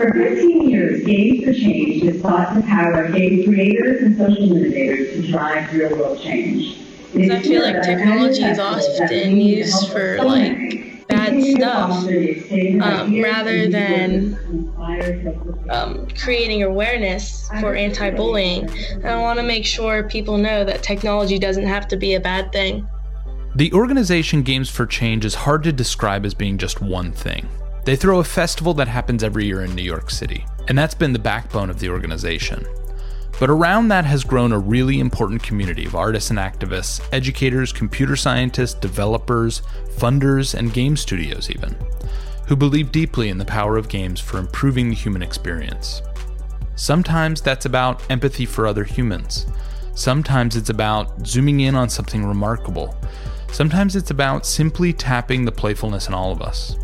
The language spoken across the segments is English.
For 15 years, Games for Change has sought to power game creators and social innovators to drive real-world change. I feel like technology is often used for like bad stuff um, rather than um, creating awareness for anti-bullying. And I want to make sure people know that technology doesn't have to be a bad thing. The organization Games for Change is hard to describe as being just one thing. They throw a festival that happens every year in New York City, and that's been the backbone of the organization. But around that has grown a really important community of artists and activists, educators, computer scientists, developers, funders, and game studios, even, who believe deeply in the power of games for improving the human experience. Sometimes that's about empathy for other humans. Sometimes it's about zooming in on something remarkable. Sometimes it's about simply tapping the playfulness in all of us.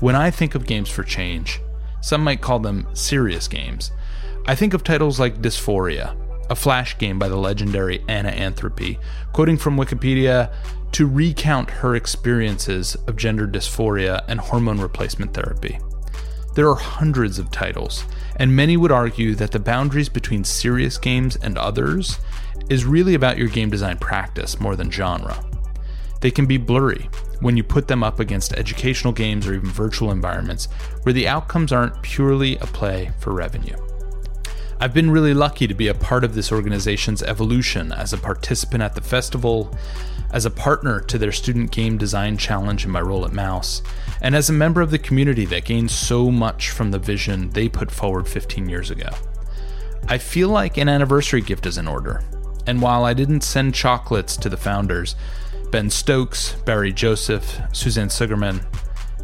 When I think of games for change, some might call them serious games. I think of titles like Dysphoria, a flash game by the legendary Anna Anthropy, quoting from Wikipedia to recount her experiences of gender dysphoria and hormone replacement therapy. There are hundreds of titles, and many would argue that the boundaries between serious games and others is really about your game design practice more than genre. They can be blurry when you put them up against educational games or even virtual environments where the outcomes aren't purely a play for revenue. I've been really lucky to be a part of this organization's evolution as a participant at the festival, as a partner to their Student Game Design Challenge in my role at Mouse, and as a member of the community that gained so much from the vision they put forward 15 years ago. I feel like an anniversary gift is in order, and while I didn't send chocolates to the founders, Ben Stokes, Barry Joseph, Suzanne Seggerman.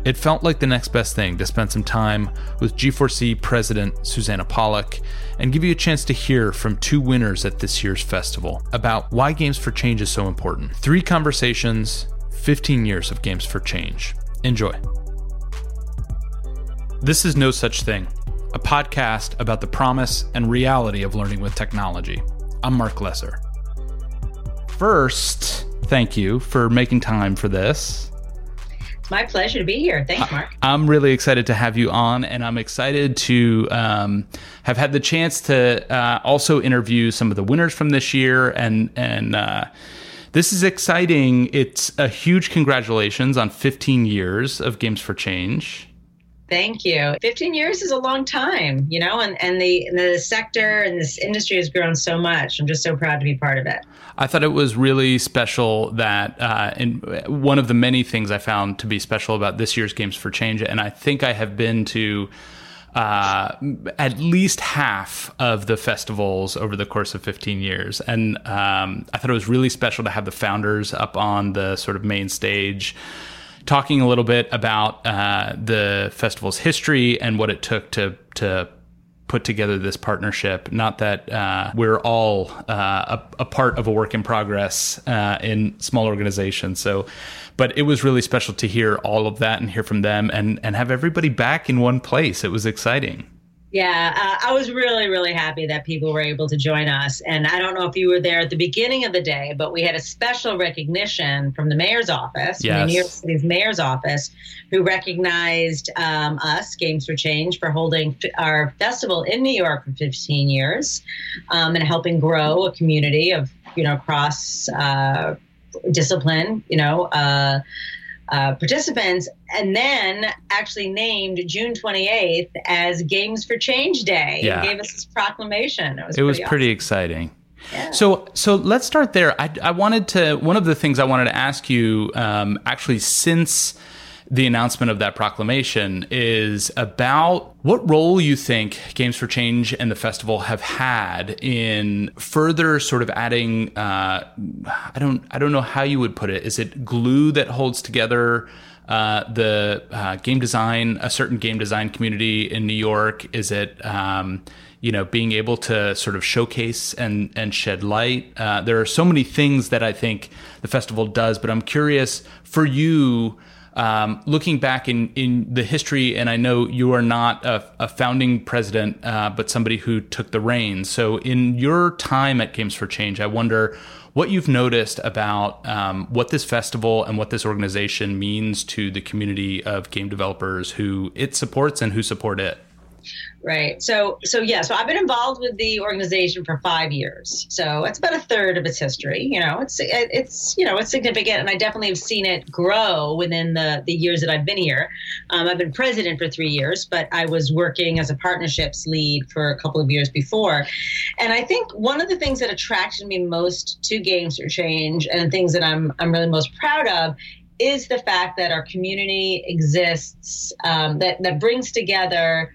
It felt like the next best thing to spend some time with G4C President Susanna Pollack and give you a chance to hear from two winners at this year's festival about why Games for Change is so important. Three conversations, 15 years of Games for Change. Enjoy. This is No Such Thing, a podcast about the promise and reality of learning with technology. I'm Mark Lesser. First, thank you for making time for this. It's my pleasure to be here. Thanks, Mark. I'm really excited to have you on, and I'm excited to um, have had the chance to uh, also interview some of the winners from this year. And and uh, this is exciting. It's a huge congratulations on 15 years of Games for Change. Thank you. 15 years is a long time, you know, and, and the the sector and this industry has grown so much. I'm just so proud to be part of it. I thought it was really special that, uh, and one of the many things I found to be special about this year's Games for Change, and I think I have been to uh, at least half of the festivals over the course of 15 years. And um, I thought it was really special to have the founders up on the sort of main stage talking a little bit about uh, the festival's history and what it took to to put together this partnership. Not that uh, we're all uh, a, a, part of a work in progress uh, in small organizations. So, but it was really special to hear all of that and hear from them and and have everybody back in one place. It was exciting. Yeah, uh, I was really, really happy that people were able to join us. And I don't know if you were there at the beginning of the day, but we had a special recognition from the mayor's office, yes. from the New York City's mayor's office, who recognized um, us, Games for Change, for holding f- our festival in New York for 15 years um, and helping grow a community of, you know, cross uh, discipline, you know, uh, uh, participants, and then actually named June 28th as Games for Change Day. Yeah. And gave us this proclamation. It was, it pretty, was awesome. pretty exciting. Yeah. So, so let's start there. I, I wanted to. One of the things I wanted to ask you, um, actually, since the announcement of that proclamation is about what role you think Games for Change and the festival have had in further sort of adding. Uh, I don't. I don't know how you would put it. Is it glue that holds together? Uh, the uh, game design, a certain game design community in New York? Is it, um, you know, being able to sort of showcase and and shed light? Uh, there are so many things that I think the festival does, but I'm curious for you um, looking back in, in the history, and I know you are not a, a founding president, uh, but somebody who took the reins. So, in your time at Games for Change, I wonder what you've noticed about um, what this festival and what this organization means to the community of game developers who it supports and who support it. Right. So, so yeah. So I've been involved with the organization for five years. So it's about a third of its history. You know, it's it's you know it's significant, and I definitely have seen it grow within the the years that I've been here. Um, I've been president for three years, but I was working as a partnerships lead for a couple of years before. And I think one of the things that attracted me most to Games for Change, and things that I'm I'm really most proud of, is the fact that our community exists um, that that brings together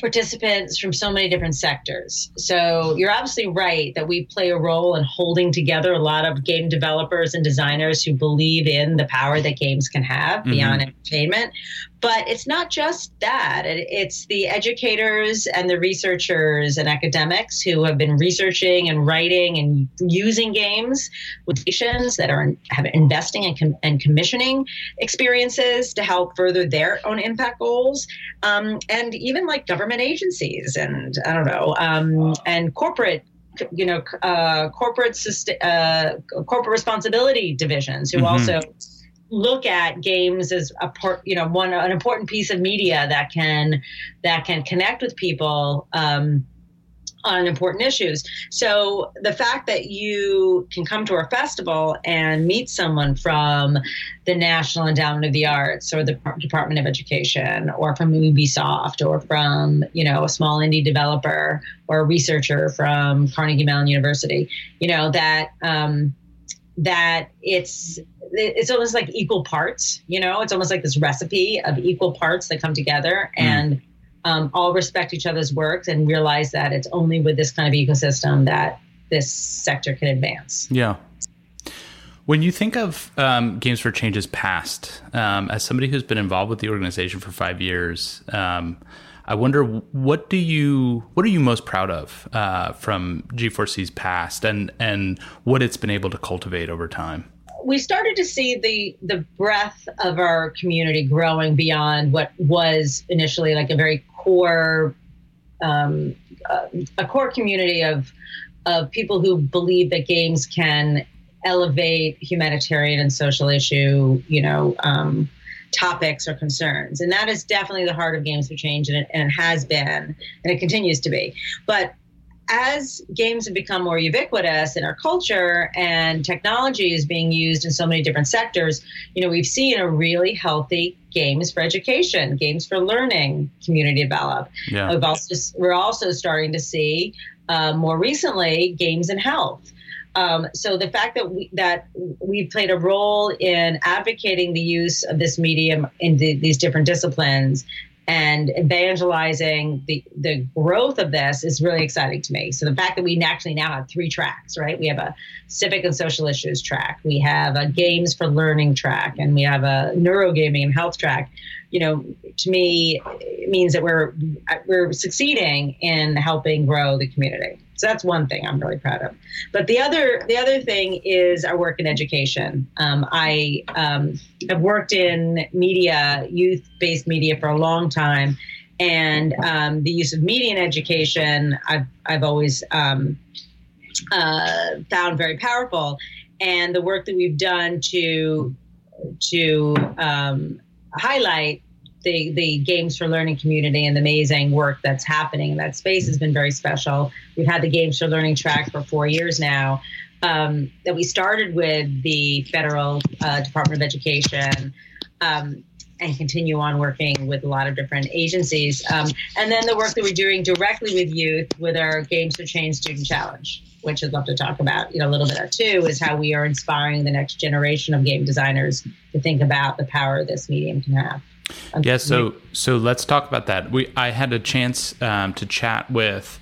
participants from so many different sectors. So you're absolutely right that we play a role in holding together a lot of game developers and designers who believe in the power that games can have mm-hmm. beyond entertainment. But it's not just that. It's the educators and the researchers and academics who have been researching and writing and using games with nations that are have investing and, com- and commissioning experiences to help further their own impact goals. Um, and even like government agencies and I don't know, um, and corporate you know, uh, corporate uh, corporate responsibility divisions who mm-hmm. also look at games as a part, you know, one an important piece of media that can that can connect with people um, on important issues. So the fact that you can come to our festival and meet someone from the National Endowment of the Arts or the Department of Education or from Ubisoft or from, you know, a small indie developer or a researcher from Carnegie Mellon University, you know, that um, that it's it's almost like equal parts you know it's almost like this recipe of equal parts that come together mm. and um, all respect each other's work and realize that it's only with this kind of ecosystem that this sector can advance yeah when you think of um, Games for Change's past, um, as somebody who's been involved with the organization for five years, um, I wonder what do you what are you most proud of uh, from G4C's past and and what it's been able to cultivate over time. We started to see the the breadth of our community growing beyond what was initially like a very core um, uh, a core community of of people who believe that games can elevate humanitarian and social issue, you know, um, topics or concerns. And that is definitely the heart of Games for Change, and it, and it has been, and it continues to be. But as games have become more ubiquitous in our culture and technology is being used in so many different sectors, you know, we've seen a really healthy games for education, games for learning community develop. Yeah. We've also, we're also starting to see uh, more recently games in health. Um, so the fact that we that we played a role in advocating the use of this medium in the, these different disciplines and evangelizing the the growth of this is really exciting to me. So the fact that we actually now have three tracks, right? We have a civic and social issues track, we have a games for learning track, and we have a neurogaming and health track. You know, to me, it means that we're we're succeeding in helping grow the community. So that's one thing I'm really proud of. But the other the other thing is our work in education. Um, I um, have worked in media, youth based media, for a long time, and um, the use of media in education I've I've always um, uh, found very powerful. And the work that we've done to to um, highlight the the games for learning community and the amazing work that's happening in that space has been very special. We've had the games for learning track for four years now. Um, that we started with the federal uh, Department of Education. Um, and continue on working with a lot of different agencies. Um, and then the work that we're doing directly with youth with our Games for Change Student Challenge, which I'd love to talk about you know, a little bit too, is how we are inspiring the next generation of game designers to think about the power this medium can have. Yeah, so so let's talk about that. We I had a chance um, to chat with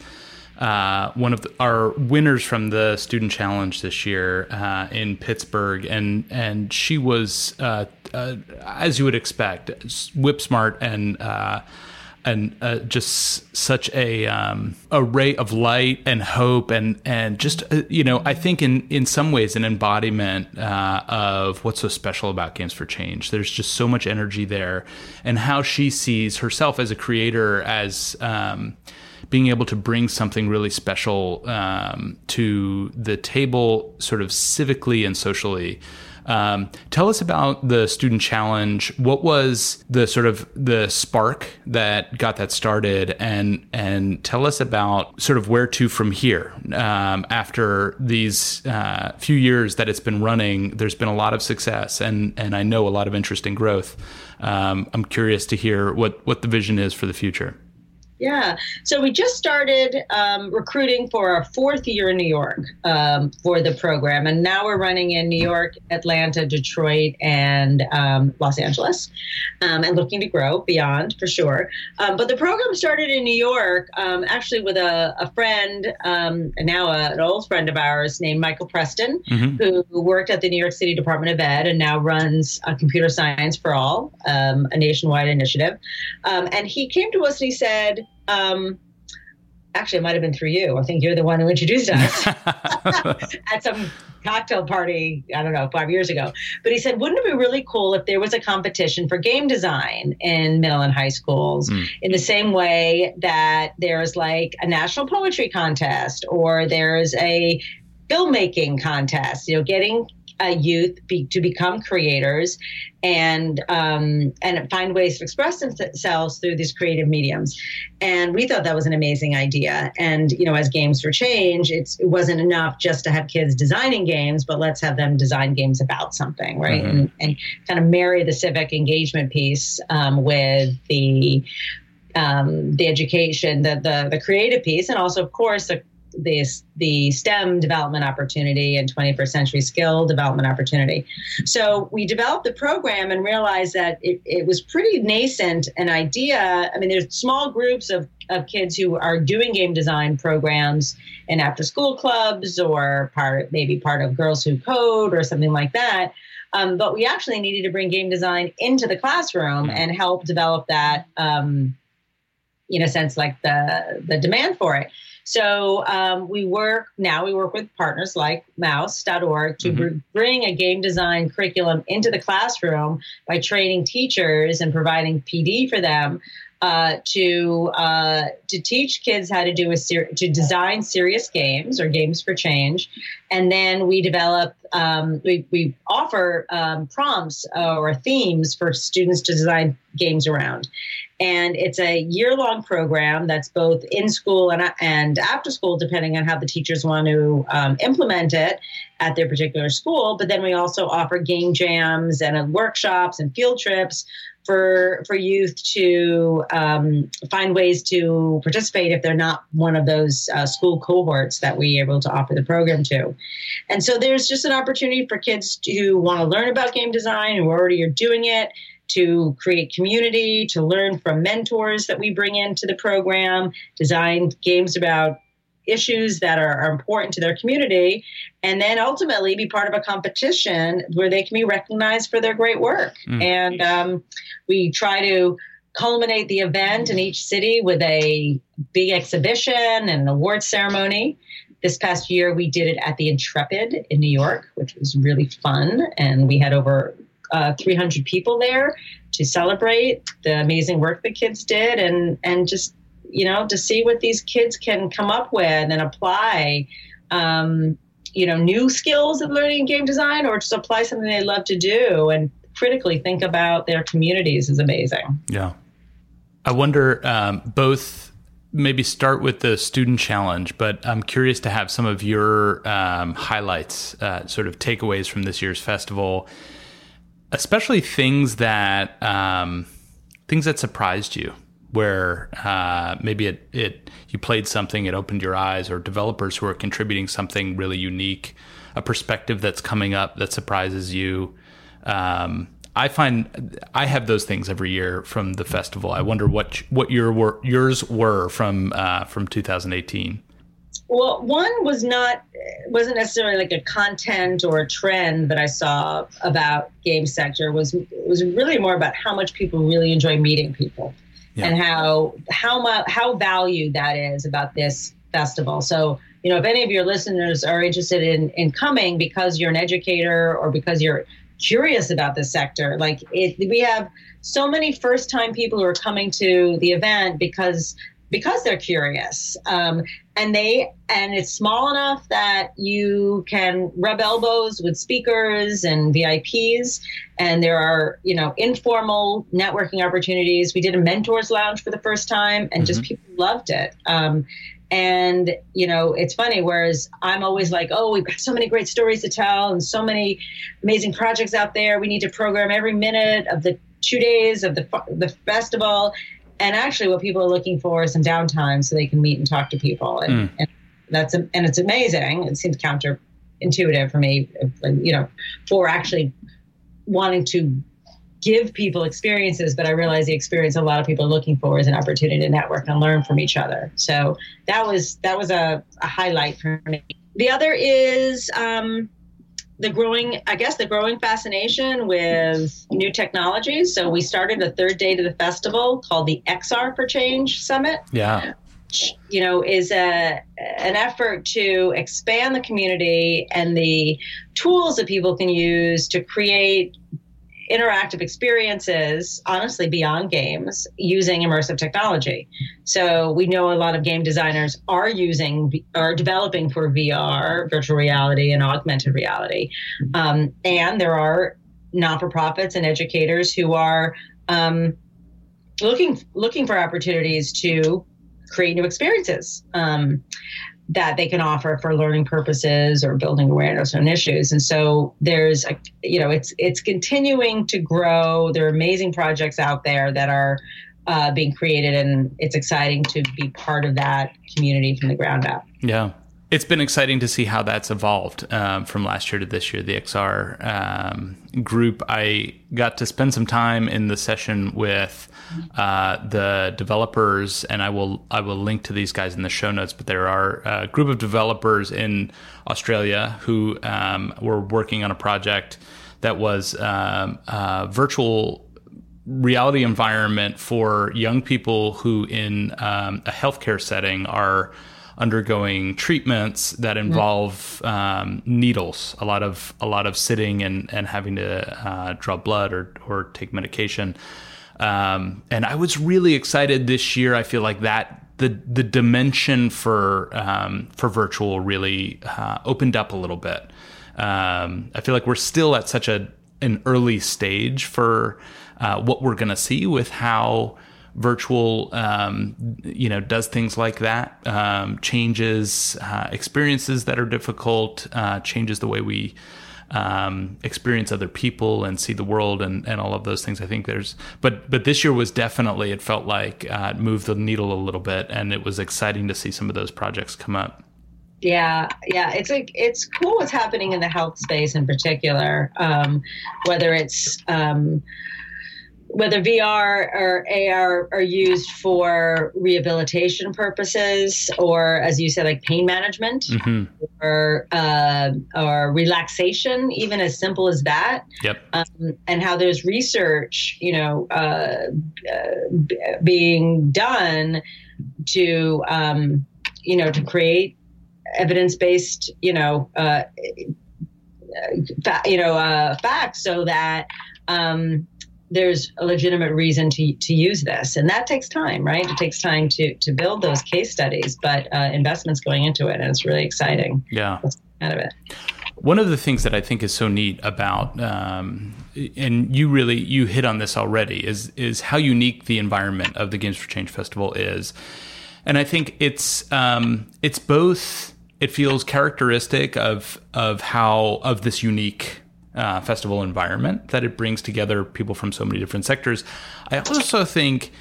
uh, one of the, our winners from the student challenge this year uh, in Pittsburgh, and and she was uh, uh as you would expect, whip smart and uh, and uh, just such a um, a ray of light and hope and and just uh, you know I think in in some ways an embodiment uh, of what's so special about Games for Change. There's just so much energy there, and how she sees herself as a creator as. Um, being able to bring something really special um, to the table, sort of civically and socially, Um, tell us about the student challenge. What was the sort of the spark that got that started, and and tell us about sort of where to from here um, after these uh, few years that it's been running. There's been a lot of success, and and I know a lot of interesting growth. Um, I'm curious to hear what what the vision is for the future. Yeah. So we just started um, recruiting for our fourth year in New York um, for the program. And now we're running in New York, Atlanta, Detroit, and um, Los Angeles um, and looking to grow beyond for sure. Um, but the program started in New York um, actually with a, a friend, and now a, an old friend of ours named Michael Preston, mm-hmm. who worked at the New York City Department of Ed and now runs uh, Computer Science for All, a nationwide initiative. and he came to us and he said, um, actually, it might have been through you. I think you're the one who introduced us at some cocktail party, I don't know, five years ago. But he said, wouldn't it be really cool if there was a competition for game design in middle and high schools mm. in the same way that there's like a national poetry contest or there's a filmmaking contest, you know, getting a youth be, to become creators and um, and find ways to express themselves through these creative mediums. And we thought that was an amazing idea. And you know, as Games for Change, it's it wasn't enough just to have kids designing games, but let's have them design games about something, right? Mm-hmm. And, and kind of marry the civic engagement piece um, with the um, the education, the, the the creative piece, and also, of course, the the, the STEM development opportunity and 21st century skill development opportunity. So we developed the program and realized that it, it was pretty nascent an idea. I mean, there's small groups of, of kids who are doing game design programs in after school clubs or part maybe part of Girls Who Code or something like that. Um, but we actually needed to bring game design into the classroom and help develop that um, in a sense like the the demand for it. So um, we work now, we work with partners like mouse.org to mm-hmm. bring a game design curriculum into the classroom by training teachers and providing PD for them. Uh, to uh, to teach kids how to do a ser- to design serious games or games for change, and then we develop um, we we offer um, prompts or themes for students to design games around, and it's a year long program that's both in school and, and after school, depending on how the teachers want to um, implement it at their particular school. But then we also offer game jams and uh, workshops and field trips for for youth to um, find ways to participate if they're not one of those uh, school cohorts that we are able to offer the program to. And so there's just an opportunity for kids who want to learn about game design who already are doing it to create community, to learn from mentors that we bring into the program, design games about issues that are, are, important to their community, and then ultimately be part of a competition where they can be recognized for their great work. Mm. And um, we try to culminate the event in each city with a big exhibition and an award ceremony. This past year, we did it at the Intrepid in New York, which was really fun. And we had over uh, 300 people there to celebrate the amazing work the kids did and and just you know to see what these kids can come up with and apply um, you know new skills in learning game design or just apply something they love to do. And critically think about their communities is amazing. Yeah. I wonder um, both maybe start with the student challenge but i'm curious to have some of your um, highlights uh, sort of takeaways from this year's festival especially things that um, things that surprised you where uh, maybe it, it you played something it opened your eyes or developers who are contributing something really unique a perspective that's coming up that surprises you um, I find I have those things every year from the festival. I wonder what what your yours were from uh, from 2018. Well, one was not wasn't necessarily like a content or a trend that I saw about game sector. was was really more about how much people really enjoy meeting people, yeah. and how how much how valued that is about this festival. So you know, if any of your listeners are interested in in coming because you're an educator or because you're curious about this sector, like it, we have so many first time people who are coming to the event because because they're curious. Um, and they and it's small enough that you can rub elbows with speakers and VIPs. And there are you know informal networking opportunities. We did a mentors lounge for the first time, and mm-hmm. just people loved it. Um, and you know it's funny whereas i'm always like oh we've got so many great stories to tell and so many amazing projects out there. We need to program every minute of the two days of the the festival. And actually what people are looking for is some downtime so they can meet and talk to people. And, mm. and that's and it's amazing. It seems counterintuitive for me you know for actually wanting to give people experiences but i realize the experience a lot of people are looking for is an opportunity to network and learn from each other so that was that was a, a highlight for me the other is um, the growing, I guess, the growing fascination with new technologies. So we started a third day to the festival called the XR for Change Summit. Yeah. You know, is a an effort to expand the community and the tools that people can use to create interactive experiences, honestly, beyond games, using immersive technology. So we know a lot of game designers are using, are developing for VR, virtual reality, and augmented reality. Um, and there are not for profits and educators who are um, looking looking for opportunities to create new experiences. Um, that they can offer for learning purposes or building awareness on issues. And so there's a, you know, it's it's continuing to grow. There are amazing projects out there that are uh, being created, and it's exciting to be part of that community from the ground up. Yeah. It's been exciting to see how that's evolved um, from last year to this year. The XR um, group, I got to spend some time in the session with uh, the developers, and I will I will link to these guys in the show notes. But there are a group of developers in Australia who um, were working on a project that was um, virtual reality environment for young people who, in um, a healthcare setting, are undergoing treatments that involve um, needles, a lot of a lot of sitting and, and having to uh, draw blood or or take medication. Um, and I was really excited this year. I feel like that the the dimension for um, for virtual really uh, opened up a little bit. Um, I feel like we're still at such a an early stage for uh, what we're going to see with how virtual um, you know does things like that um, changes uh, experiences that are difficult uh, changes the way we um, experience other people and see the world and, and all of those things i think there's but but this year was definitely it felt like uh, it moved the needle a little bit and it was exciting to see some of those projects come up yeah, yeah, it's like it's cool what's happening in the health space in particular. Um, whether it's um, whether VR or AR are used for rehabilitation purposes, or as you said, like pain management, mm-hmm. or uh, or relaxation, even as simple as that. Yep. Um, and how there's research, you know, uh, uh, being done to, um, you know, to create evidence-based, you know, uh, fa- you know, uh, facts, so that. Um, there's a legitimate reason to, to use this. And that takes time right? It takes time to to build those case studies but uh, investments going into it and it's really exciting. Yeah. Out of it. One of the things that I think is so neat about, um, and you really you hit on this already, is is how unique the environment of the Games for Change Festival is, and I think it's um, it's both. It feels characteristic of of how of this unique uh, festival environment that it brings together people from so many different sectors. I also think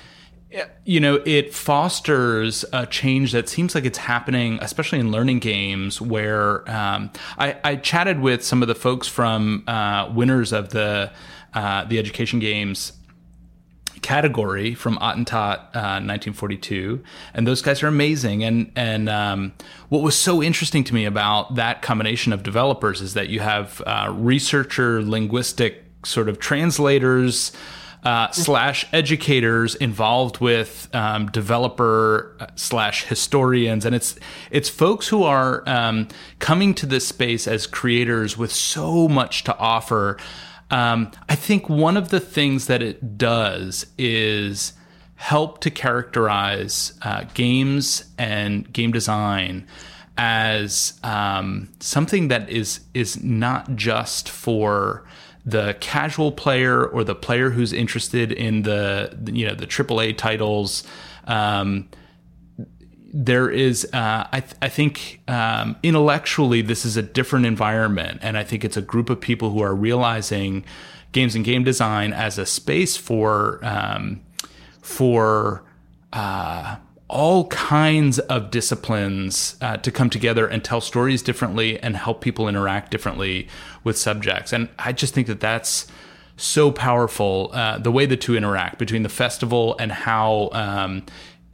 you know it fosters a change that seems like it's happening especially in learning games where um, I, I, chatted with some of the folks from uh, winners of the uh, the education games category from Attentat uh, 1942, and those guys are amazing. And and um, what was so interesting to me about that combination of developers is that you have uh, researcher, linguistic sort of translators. Uh, slash educators involved with um, developer uh, slash historians, and it's it's folks who are um, coming to this space as creators with so much to offer um, I think one of the things that it does is help to characterize uh, games and game design as um, something that is is not just for the casual player or the player who's interested in the you know the AAA titles. Um, there is, uh, I, th- I, think, um, intellectually, this is a different environment, and I think it's a group of people who are realizing games and game design as a space for um, for uh, all kinds of disciplines uh, to come together and tell stories differently and help people interact differently with subjects. And I just think that that's so powerful uh, the way the two interact between the festival and how um,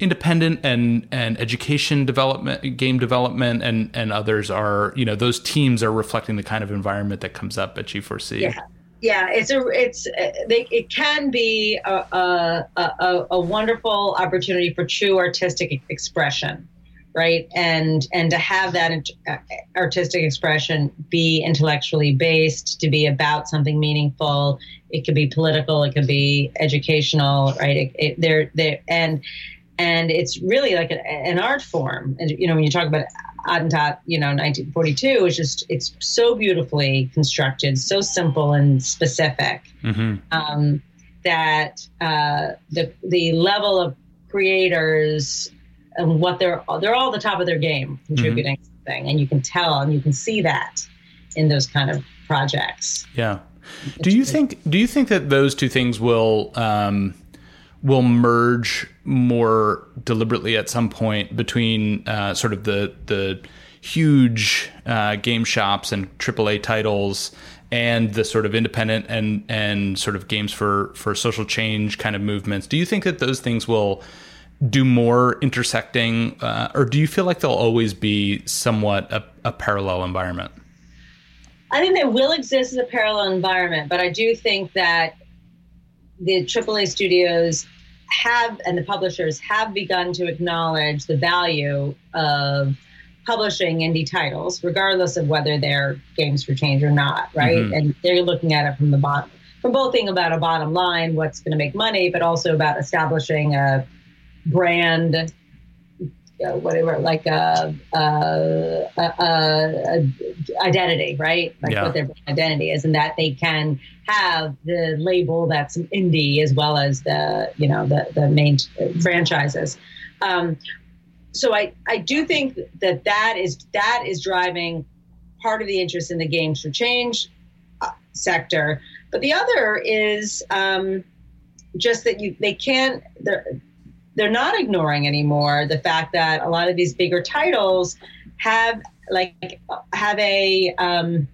independent and and education development game development and and others are you know those teams are reflecting the kind of environment that comes up at g4c yeah. Yeah it's a it's they, it can be a, a, a, a wonderful opportunity for true artistic expression right? And and to have that uh, artistic expression be intellectually based to be about something meaningful it could be political it could be educational right? It, it, there there and and it's really like a, an art form. And you know, when you talk about Attentat, you know, 1942, it's just it's so beautifully constructed, so simple and specific mm-hmm. um, that uh, the the level of creators and what they're they're all the top of their game contributing mm-hmm. something, and you can tell and you can see that in those kind of projects. Yeah. Do you think do you think that those two things will um, will merge more deliberately at some point between uh, sort of the the huge uh, game shops and AAA titles and the sort of independent and and sort of games for for social change kind of movements. Do you think that those things will do more intersecting, uh, or do you feel like they'll always be somewhat a, a parallel environment? I think they will exist as a parallel environment, but I do think that the AAA studios have and the publishers have begun to acknowledge the value of publishing indie titles, regardless of whether they're games for change or not, right? Mm-hmm. And they're looking at it from the bottom, from both thing about a bottom line, what's going to make money, but also about establishing a brand whatever, like a, a, a, a, identity, right? Like yeah. what their identity is, and that they can have the label that's indie as well as the you know the the main franchises. Um, so I I do think that that is that is driving part of the interest in the games for change uh, sector, but the other is um, just that you they can't they're not ignoring anymore the fact that a lot of these bigger titles have like have a um,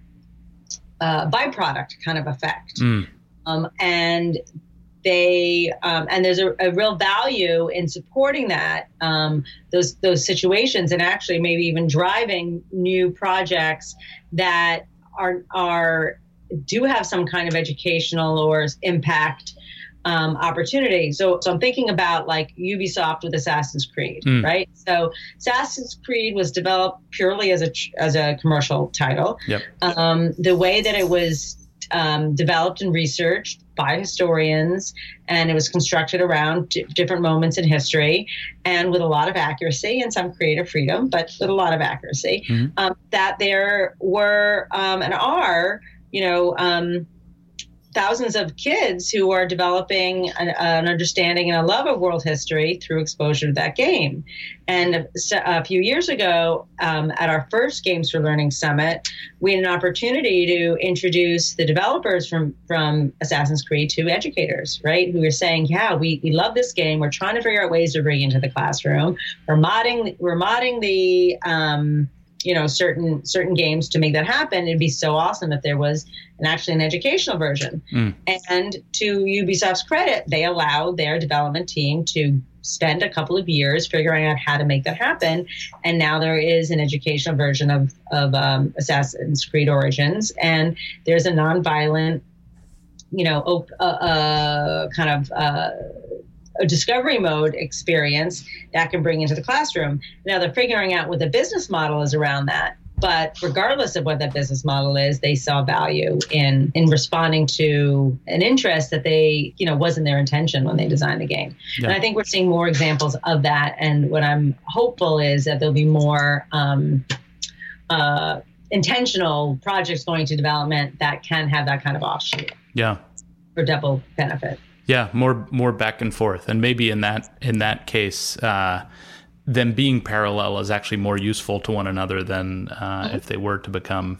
uh, byproduct kind of effect, mm. um, and they um, and there's a, a, real value in supporting that um, those those situations and actually maybe even driving new projects that are are do have some kind of educational or impact um, opportunity. So, so I'm thinking about like Ubisoft with Assassin's Creed, mm. right? So Assassin's Creed was developed purely as a as a commercial title. Yep. Um, the way that it was um, developed and researched by historians, and it was constructed around d- different moments in history, and with a lot of accuracy and some creative freedom, but with a lot of accuracy. Mm-hmm. Um, that there were um, and are, you know um, thousands of kids who are developing an, an, understanding and a love of world history through exposure to that game. And a few years ago, um, at our first Games for Learning Summit, we had an opportunity to introduce the developers from, from Assassin's Creed to educators, right? Who were saying, yeah, we, we love this game. We're trying to figure out ways to bring it into the classroom. We're modding, we're modding the, um, you know certain certain games to make that happen it'd be so awesome if there was an actually an educational version. Mm. and to ubisoft's credit they allowed their development team to spend a couple of years figuring out how to make that happen. And now there is an educational version of of um, assassin's creed origins. And there's a nonviolent you know op- uh, uh, kind of uh, a discovery mode experience that can bring into the classroom. Now they're figuring out what the business model is around that. but regardless of what that business model is, they saw value in in responding to an interest that they, you know, wasn't their intention when they designed the game. Yeah. And I think we're seeing more examples of that. And what I'm hopeful is that there'll be more um, uh, intentional projects going to development that can have that kind of offshoot. Yeah. For double benefit. Yeah, more more back and forth, and maybe in that in that case, uh, them being parallel is actually more useful to one another than uh, mm-hmm. if they were to become,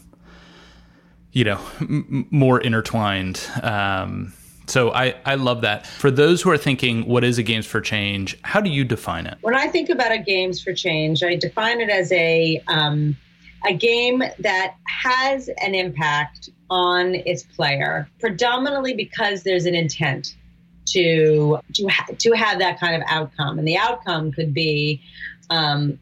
you know, m- more intertwined. Um, so I, I love that. For those who are thinking, what is a Games for Change? How do you define it? When I think about a Games for Change, I define it as a um, a game that has an impact on its player, predominantly because there's an intent to to to have that kind of outcome, and the outcome could be um,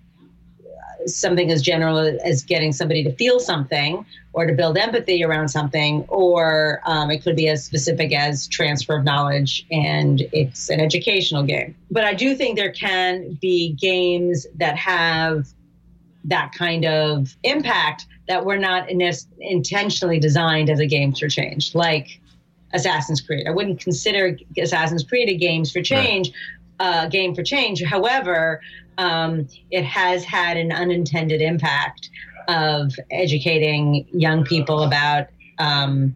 something as general as getting somebody to feel something or to build empathy around something, or um, it could be as specific as transfer of knowledge and it's an educational game. But I do think there can be games that have that kind of impact that were not in intentionally designed as a game for change, like Assassin's Creed. I wouldn't consider Assassin's Creed a games for change, right. uh, game for change. However, um, it has had an unintended impact of educating young people about um,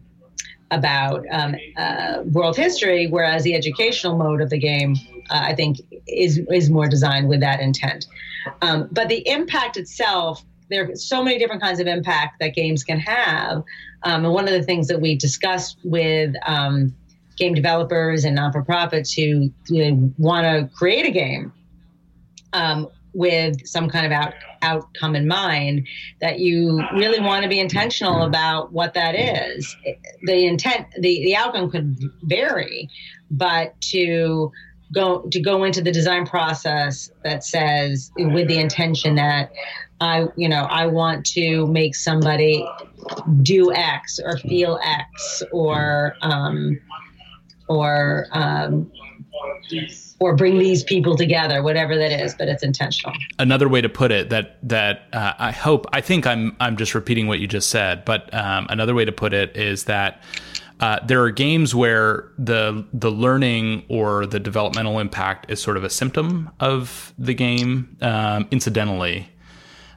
about um, uh, world history, whereas the educational mode of the game, uh, I think, is is more designed with that intent. Um, but the impact itself, there are so many different kinds of impact that games can have. Um, and one of the things that we discussed with um, game developers and non for profits who you know, want to create a game um, with some kind of out, outcome in mind, that you really want to be intentional about what that is. The intent, the, the outcome could vary, but to go to go into the design process that says with the intention that I, you know, I want to make somebody do X or feel X or um, or um, or bring these people together, whatever that is, but it's intentional. Another way to put it that that uh, I hope I think I'm I'm just repeating what you just said, but um, another way to put it is that uh, there are games where the the learning or the developmental impact is sort of a symptom of the game, um, incidentally,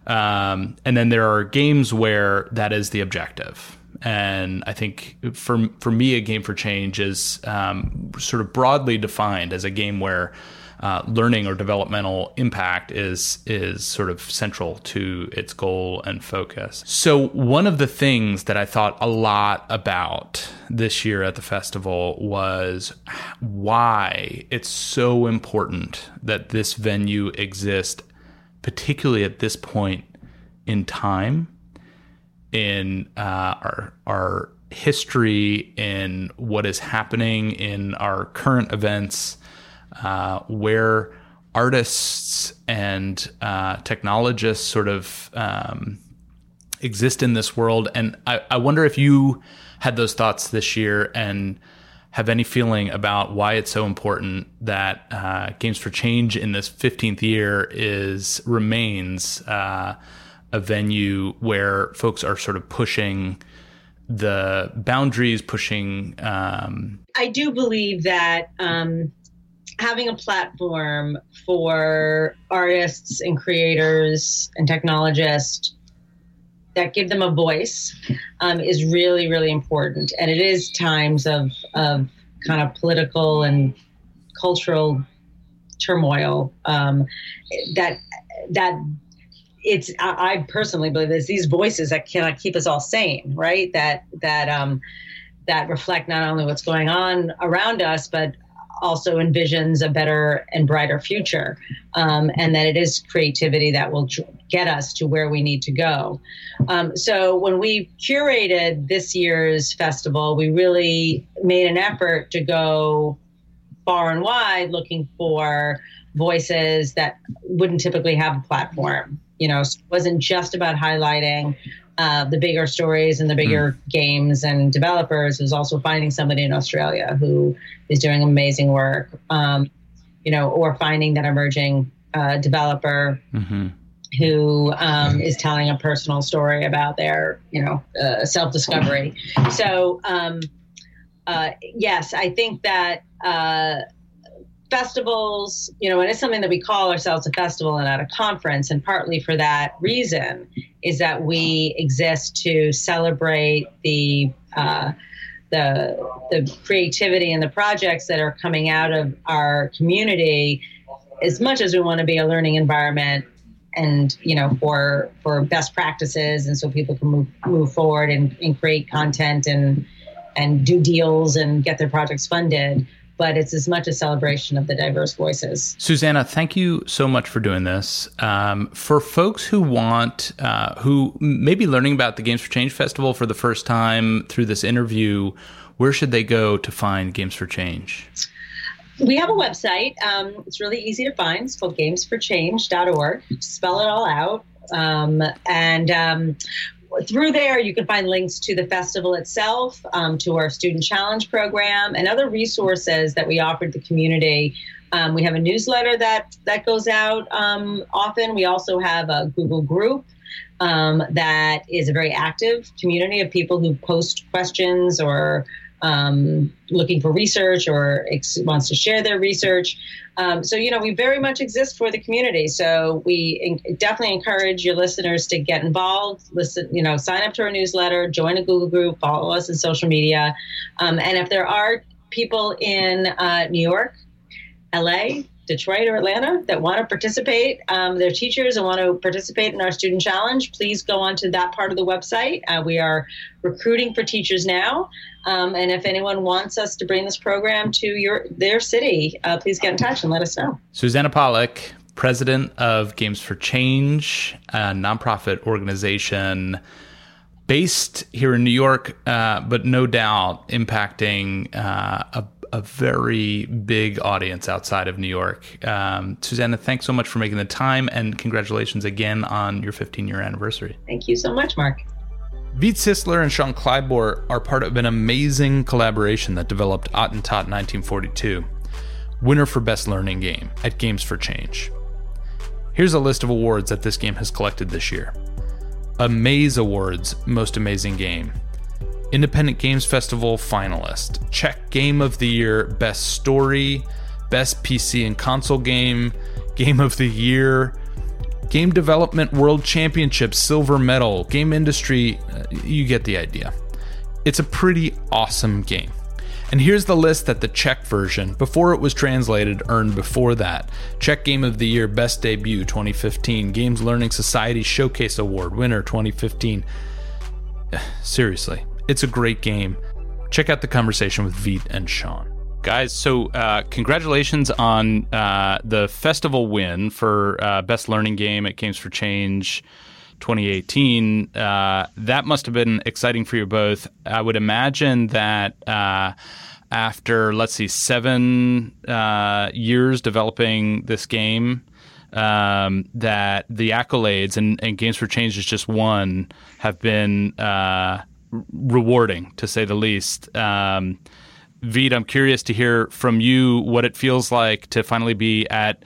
um, and then there are games where that is the objective. And I think for for me, a game for change is um, sort of broadly defined as a game where uh, learning or developmental impact is is sort of central to its goal and focus. So one of the things that I thought a lot about this year at the festival was why it's so important that this venue exist, particularly at this point in time in uh, our our history in what is happening in our current events uh, where artists and uh, technologists sort of um, exist in this world. And I, I, wonder if you had those thoughts this year and have any feeling about why it's so important that uh, Games for Change in this 15th year is remains uh, a venue where folks are sort of pushing the boundaries, pushing. Um, I do believe that um, having a platform for artists and creators and technologists that give them a voice um, is really really important. And it is times of of kind of political and cultural turmoil um, that that it's I, I personally believe it's these voices that cannot keep us all sane right? That that um that reflect not only what's going on around us but also envisions a better and brighter future, um, and that it is creativity that will get us to where we need to go. Um, so when we curated this year's festival, we really made an effort to go far and wide looking for voices that wouldn't typically have a platform. You know, it wasn't just about highlighting uh, the bigger stories and the bigger mm. games and developers is also finding somebody in Australia who is doing amazing work, um, you know, or finding that emerging uh, developer. Mm-hmm. who um, is telling a personal story about their, you know, uh, self discovery. So, um, uh, yes, I think that uh, festivals, you know, and it's something that we call ourselves a festival and not a conference. And partly for that reason is that we exist to celebrate the uh, the the creativity and the projects that are coming out of our community. As much as we want to be a learning environment and you know for for best practices and so people can move move forward and, and create content and and do deals and get their projects funded but it's as much a celebration of the diverse voices. Susanna, thank you so much for doing this. Um, for folks who want, uh, who may be learning about the Games for Change Festival for the first time through this interview, where should they go to find Games for Change? We have a website. Um, it's really easy to find. It's called gamesforchange.org. Spell it all out. Um, and um, through there, you can find links to the festival itself, um, to our student challenge program, and other resources that we offer the community. Um, we have a newsletter that that goes out um, often. We also have a Google group um, that is a very active community of people who post questions or um, looking for research or ex- wants to share their research. Um, so, you know, we very much exist for the community. So we in- definitely encourage your listeners to get involved, listen, you know, sign up to our newsletter, join a Google group, follow us in social media. Um, and if there are people in uh, New York, LA, Detroit or Atlanta that want to participate, um, their teachers and want to participate in our student challenge, please go onto that part of the website. Uh, we are recruiting for teachers now. Um, and if anyone wants us to bring this program to your their city, uh, please get in touch and let us know. Susanna Pollack, president of Games for Change, a nonprofit organization based here in New York, uh, but no doubt impacting uh, a a very big audience outside of New York. Um, Susanna, thanks so much for making the time and congratulations again on your 15 year anniversary. Thank you so much, Mark. Vít Sisler and Sean Klybor are part of an amazing collaboration that developed Attentat 1942, winner for Best Learning Game at Games for Change. Here's a list of awards that this game has collected this year. Amaze Awards Most Amazing Game, Independent Games Festival finalist, Czech Game of the Year Best Story, Best PC and Console Game, Game of the Year, Game Development World Championship Silver Medal, Game Industry, uh, you get the idea. It's a pretty awesome game. And here's the list that the Czech version, before it was translated, earned before that. Czech Game of the Year Best Debut 2015, Games Learning Society Showcase Award winner 2015. Seriously, it's a great game. Check out the conversation with Vít and Sean. Guys, so uh, congratulations on uh, the festival win for uh, Best Learning Game at Games for Change 2018. Uh, that must have been exciting for you both. I would imagine that uh, after, let's see, seven uh, years developing this game, um, that the accolades and, and, Games for Change is just one have been rewarding to say the least. Um, Vít, I'm curious to hear from you what it feels like to finally be at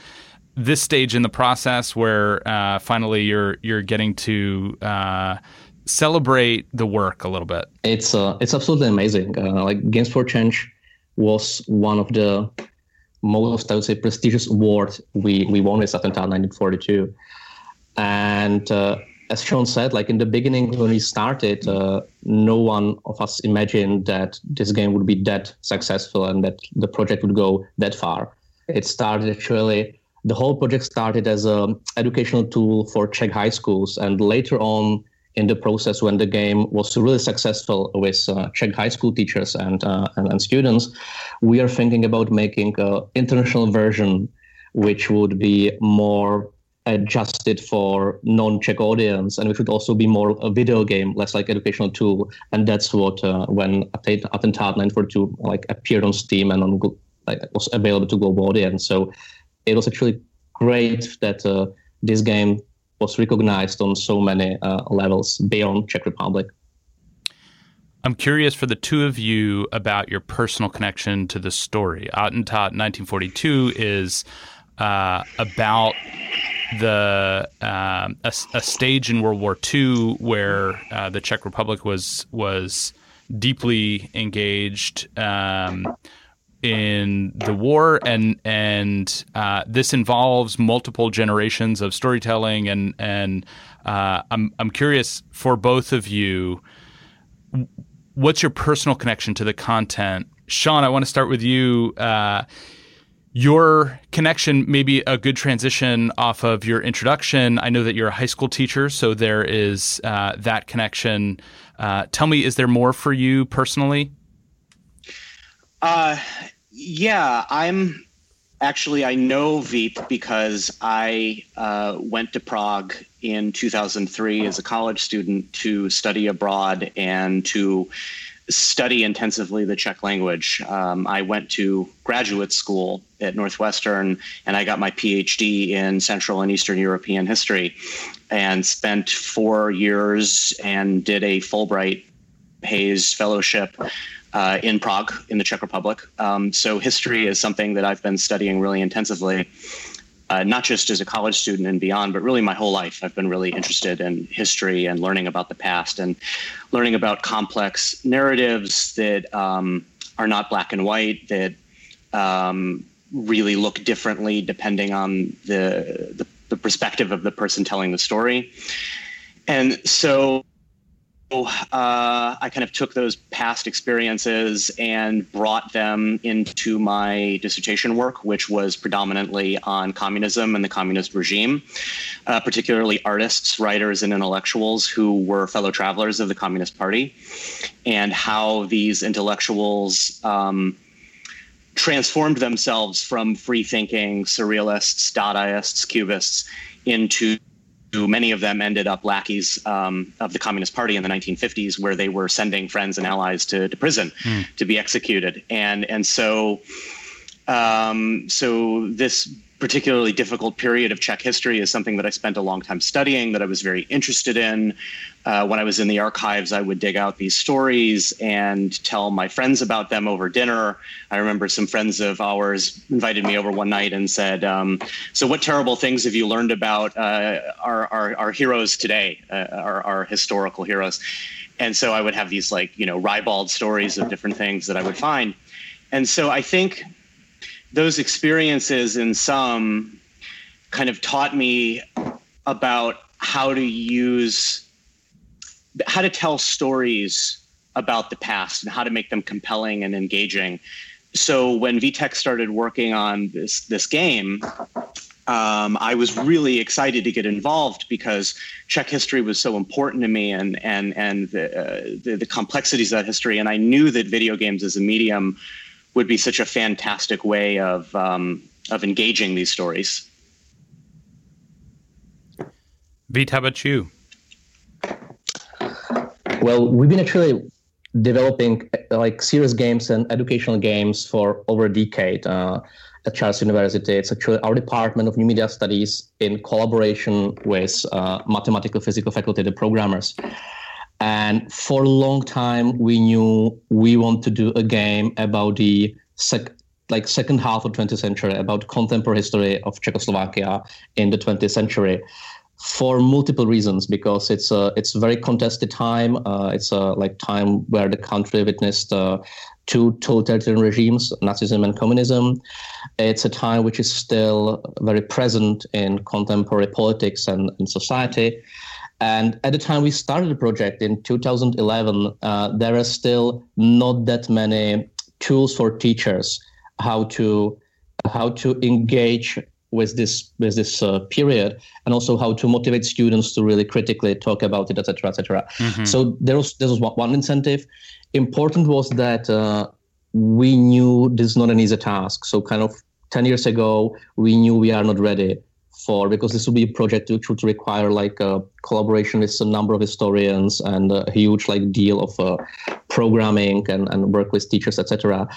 this stage in the process where uh, finally you're you're getting to uh, celebrate the work a little bit. It's uh, it's absolutely amazing. Uh, like Games for Change was one of the most I would say prestigious awards we we won with Attentat 1942, and uh, as Sean said, like in the beginning when we started, uh, no one of us imagined that this game would be that successful and that the project would go that far. It started actually. The whole project started as an educational tool for Czech high schools, and later on in the process, when the game was really successful with uh, Czech high school teachers and, uh, and, and students, we are thinking about making an international version, which would be more adjusted for non-Czech audience, and it should also be more a video game, less like educational tool. And that's what uh, when Attentat 942 like appeared on Steam and on like was available to global audience. So it was actually great that uh, this game was recognized on so many uh, levels beyond Czech Republic. I'm curious for the two of you about your personal connection to the story. Attentat 1942 is uh, about the um, a, a, stage in World War II where uh, the Czech Republic was was deeply engaged um, in the war, and and uh, this involves multiple generations of storytelling, and and uh, I'm I'm curious for both of you, what's your personal connection to the content? Sean, I want to start with you. Your connection may be a good transition off of your introduction. I know that you're a high school teacher, so there is uh, that connection. Uh, tell me, is there more for you personally? Uh, yeah, I'm actually I know Vít because I uh, went to Prague in 2003 as a college student to study abroad and to study intensively the Czech language. Um, I went to graduate school at Northwestern and I got my PhD in Central and Eastern European history and spent four years and did a Fulbright Hays Fellowship uh, in Prague in the Czech Republic. Um, so history is something that I've been studying really intensively uh, not just as a college student and beyond, but really my whole life. I've been really interested in history and learning about the past and learning about complex narratives that um, are not black and white, that um, really look differently depending on the, the, the perspective of the person telling the story. And so uh, I kind of took those past experiences and brought them into my dissertation work, which was predominantly on communism and the communist regime, uh, particularly artists, writers, and intellectuals who were fellow travelers of the Communist Party, and how these intellectuals. Um, transformed themselves from free thinking surrealists, Dadaists, Cubists into who many of them ended up lackeys um, of the Communist Party in the 1950s, where they were sending friends and allies to, to prison mm. to be executed. And and so um, so this particularly difficult period of Czech history is something that I spent a long time studying, that I was very interested in. Uh, when I was in the archives, I would dig out these stories and tell my friends about them over dinner. I remember some friends of ours invited me over one night and said, um, "So, what terrible things have you learned about uh, our, our, our heroes today, uh, our, our historical heroes?" And so I would have these like you know ribald stories of different things that I would find. And so I think those experiences in some kind of taught me about how to use how to tell stories about the past and how to make them compelling and engaging. So when Vitek started working on this this game, um, I was really excited to get involved because Czech history was so important to me and and and the, uh, the, the complexities of that history. And I knew that video games as a medium would be such a fantastic way of um, of engaging these stories. Vít, how about you? Well, we've been actually developing like serious games and educational games for over a decade uh, at Charles University. It's actually our department of new media studies in collaboration with uh, mathematical physical faculty, the programmers. And for a long time, we knew we want to do a game about the sec- like second half of 20th century, about contemporary history of Czechoslovakia in the 20th century for multiple reasons because it's a it's a very contested time. Uh, it's a like time where the country witnessed uh, two totalitarian regimes nazism and communism. It's a time which is still very present in contemporary politics and, and society and at the time we started the project in 2011, uh, there are still not that many tools for teachers how to how to engage with this with this uh, period, and also how to motivate students to really critically talk about it, etc., etc. Mm-hmm. So there was there was one incentive. Important was that uh, we knew this is not an easy task. So kind of 10 years ago, we knew we are not ready for because this will be a project which would require like a collaboration with a number of historians and a huge like deal of uh, programming and, and work with teachers etc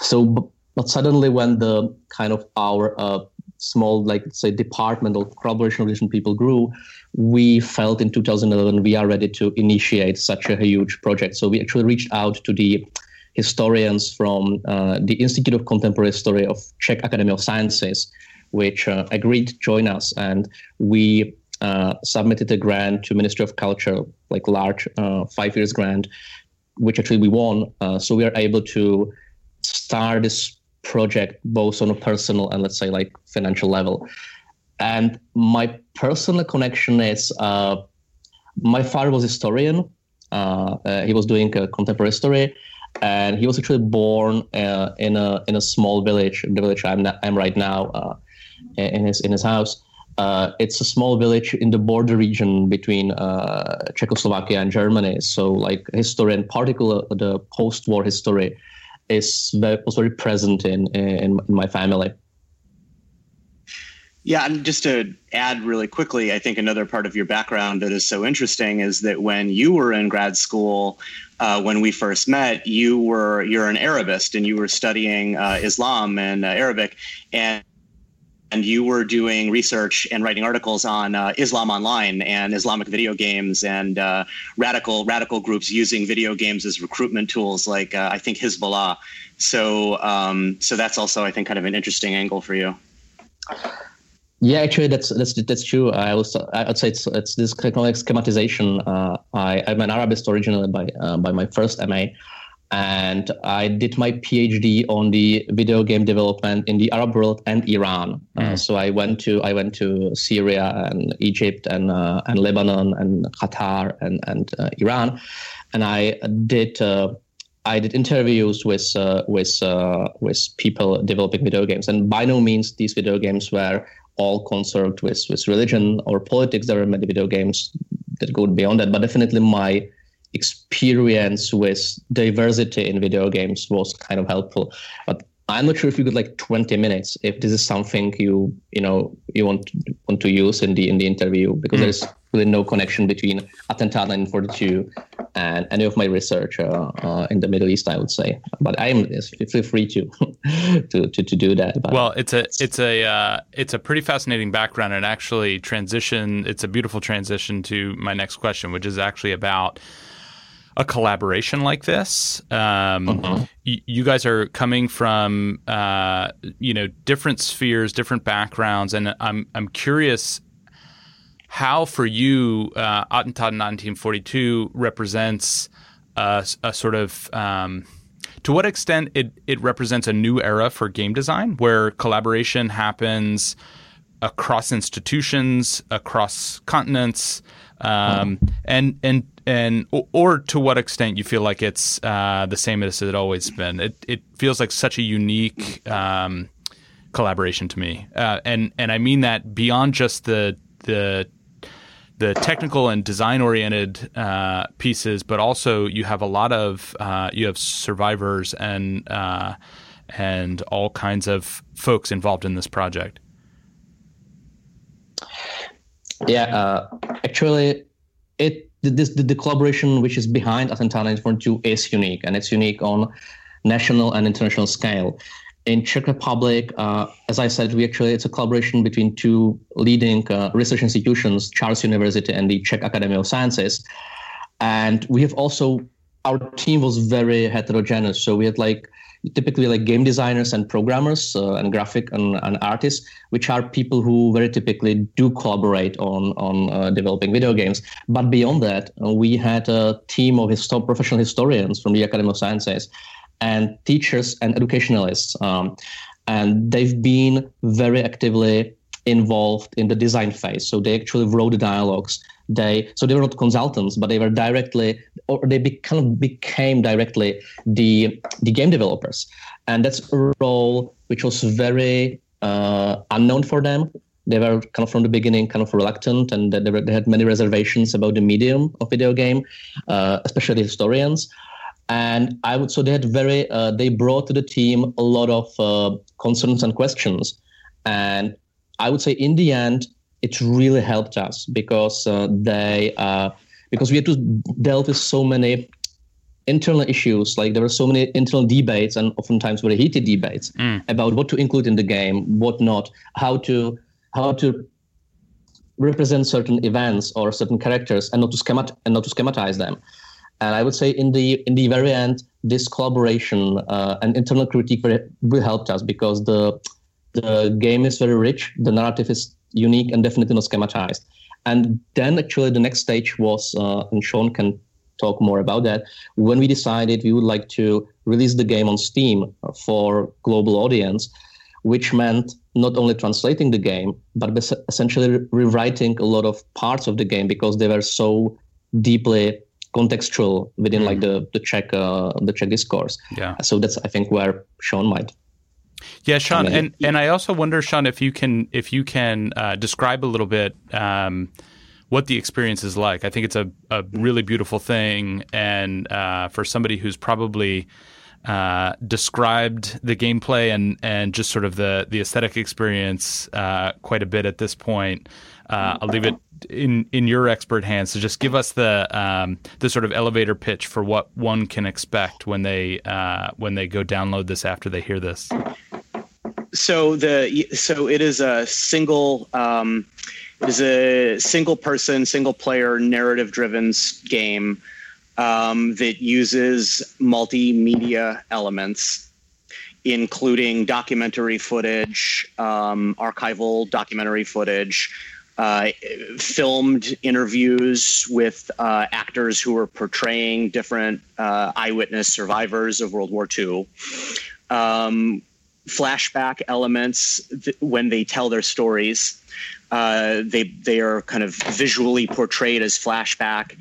so but suddenly when the kind of our uh, small like say department or collaboration relation people grew we felt in 2011 we are ready to initiate such a huge project. So we actually reached out to the historians from uh, the institute of contemporary history of czech academy of sciences which uh, agreed to join us, and we uh, submitted a grant to Ministry of Culture, like large uh, five years grant, which actually we won. Uh, so we are able to start this project both on a personal and let's say like financial level. And my personal connection is uh, my father was a historian. He was doing contemporary history, and he was actually born uh, in a in a small village, the village I'm I'm right now, uh, in his in his house. Uh, it's a small village in the border region between Czechoslovakia and Germany. So, like history, and particular the post-war history, is very, was very present in, in, in my family. Yeah, and just to add really quickly, I think another part of your background that is so interesting is that when you were in grad school, uh, when we first met, you were you're an Arabist and you were studying uh, Islam and uh, Arabic, and and you were doing research and writing articles on uh, Islam online and Islamic video games and uh, radical radical groups using video games as recruitment tools, like uh, I think Hezbollah. So um, so that's also I think kind of an interesting angle for you. Yeah, actually, that's that's that's true. I was I'd say it's it's this kind of like schematization. Uh, I I'm an Arabist originally by uh, by my first MA, and I did my PhD on the video game development in the Arab world and Iran. Uh, mm. Uh, so I went to I went to Syria and Egypt and uh, and Lebanon and Qatar and and uh, Iran, and I did. I did interviews with with with people developing video games, and by no means these video games were all concerned with with religion or politics. There are many video games that go beyond that, but definitely my experience with diversity in video games was kind of helpful. But I'm not sure if you could like 20 minutes if this is something you you know you want want to use in the in the interview because mm. there's really no connection between Attentat 1942 and any of my research uh, uh, in the Middle East, I would say. But I'm feel free to to, to, to do that. But. Well, it's a it's a uh, it's a pretty fascinating background, and actually transition. It's a beautiful transition to my next question, which is actually about a collaboration like this. Um, uh-huh. y- you guys are coming from uh, you know different spheres, different backgrounds, and I'm I'm curious how for you uh, Attentat 1942 represents a, a sort of um, to what extent it, it represents a new era for game design where collaboration happens across institutions, across continents, um, and and and or to what extent you feel like it's uh, the same as it always been. It it feels like such a unique um, collaboration to me, uh, and and I mean that beyond just the the the technical and design oriented uh, pieces, but also you have a lot of uh, you have survivors and uh, and all kinds of folks involved in this project. Yeah, uh, actually, it this the, the, collaboration which is behind Attentat 1942 is unique, and it's unique on national and international scale in Czech Republic, uh, as I said, we actually it's a collaboration between two leading uh, research institutions, Charles University and the Czech Academy of Sciences. And we have also our team was very heterogeneous. So we had like typically like game designers and programmers uh, and graphic and, and, artists, which are people who very typically do collaborate on on uh, developing video games. But beyond that, uh, we had a team of histo- professional historians from the Academy of Sciences and teachers and educationalists. Um, and they've been very actively involved in the design phase. So they actually wrote the dialogues. They so they were not consultants, but they were directly or they kind of became directly the the game developers. And that's a role which was very uh, unknown for them. They were kind of from the beginning kind of reluctant, and they, were, they had many reservations about the medium of video game, uh, especially historians and I would so they had very uh, they brought to the team a lot of uh, concerns and questions, and I would say in the end it really helped us because uh, they uh, because we had to deal with so many internal issues. Like there were so many internal debates and oftentimes very heated debates mm. about what to include in the game what not how to how to represent certain events or certain characters and not to schemat and not to schematize them. And I would say in the in the very end, this collaboration uh, and internal critique really helped us because the the game is very rich, the narrative is unique and definitely not schematized. And then actually the next stage was, uh, and Sean can talk more about that, when we decided we would like to release the game on Steam for global audience, which meant not only translating the game, but essentially rewriting a lot of parts of the game because they were so deeply contextual within mm. like the the Czech uh, the Czech discourse. Yeah. So that's I think where Sean might. Yeah, Sean, and and I also wonder, Sean, if you can if you can uh, describe a little bit. Um, what the experience is like. I think it's a, a really beautiful thing. And uh, for somebody who's probably uh, described the gameplay and, and just sort of the, the aesthetic experience uh, quite a bit at this point, uh, I'll leave it in, in your expert hands. So just give us the um, the sort of elevator pitch for what one can expect when they uh, when they go download this after they hear this. So the so it is a single. Um, is a single person, single player, narrative driven game um, that uses multimedia elements, including documentary footage, um, archival documentary footage, uh, filmed interviews with uh, actors who are portraying different uh, eyewitness survivors of World War II. Um, flashback elements th- when they tell their stories uh, they they are kind of visually portrayed as flashback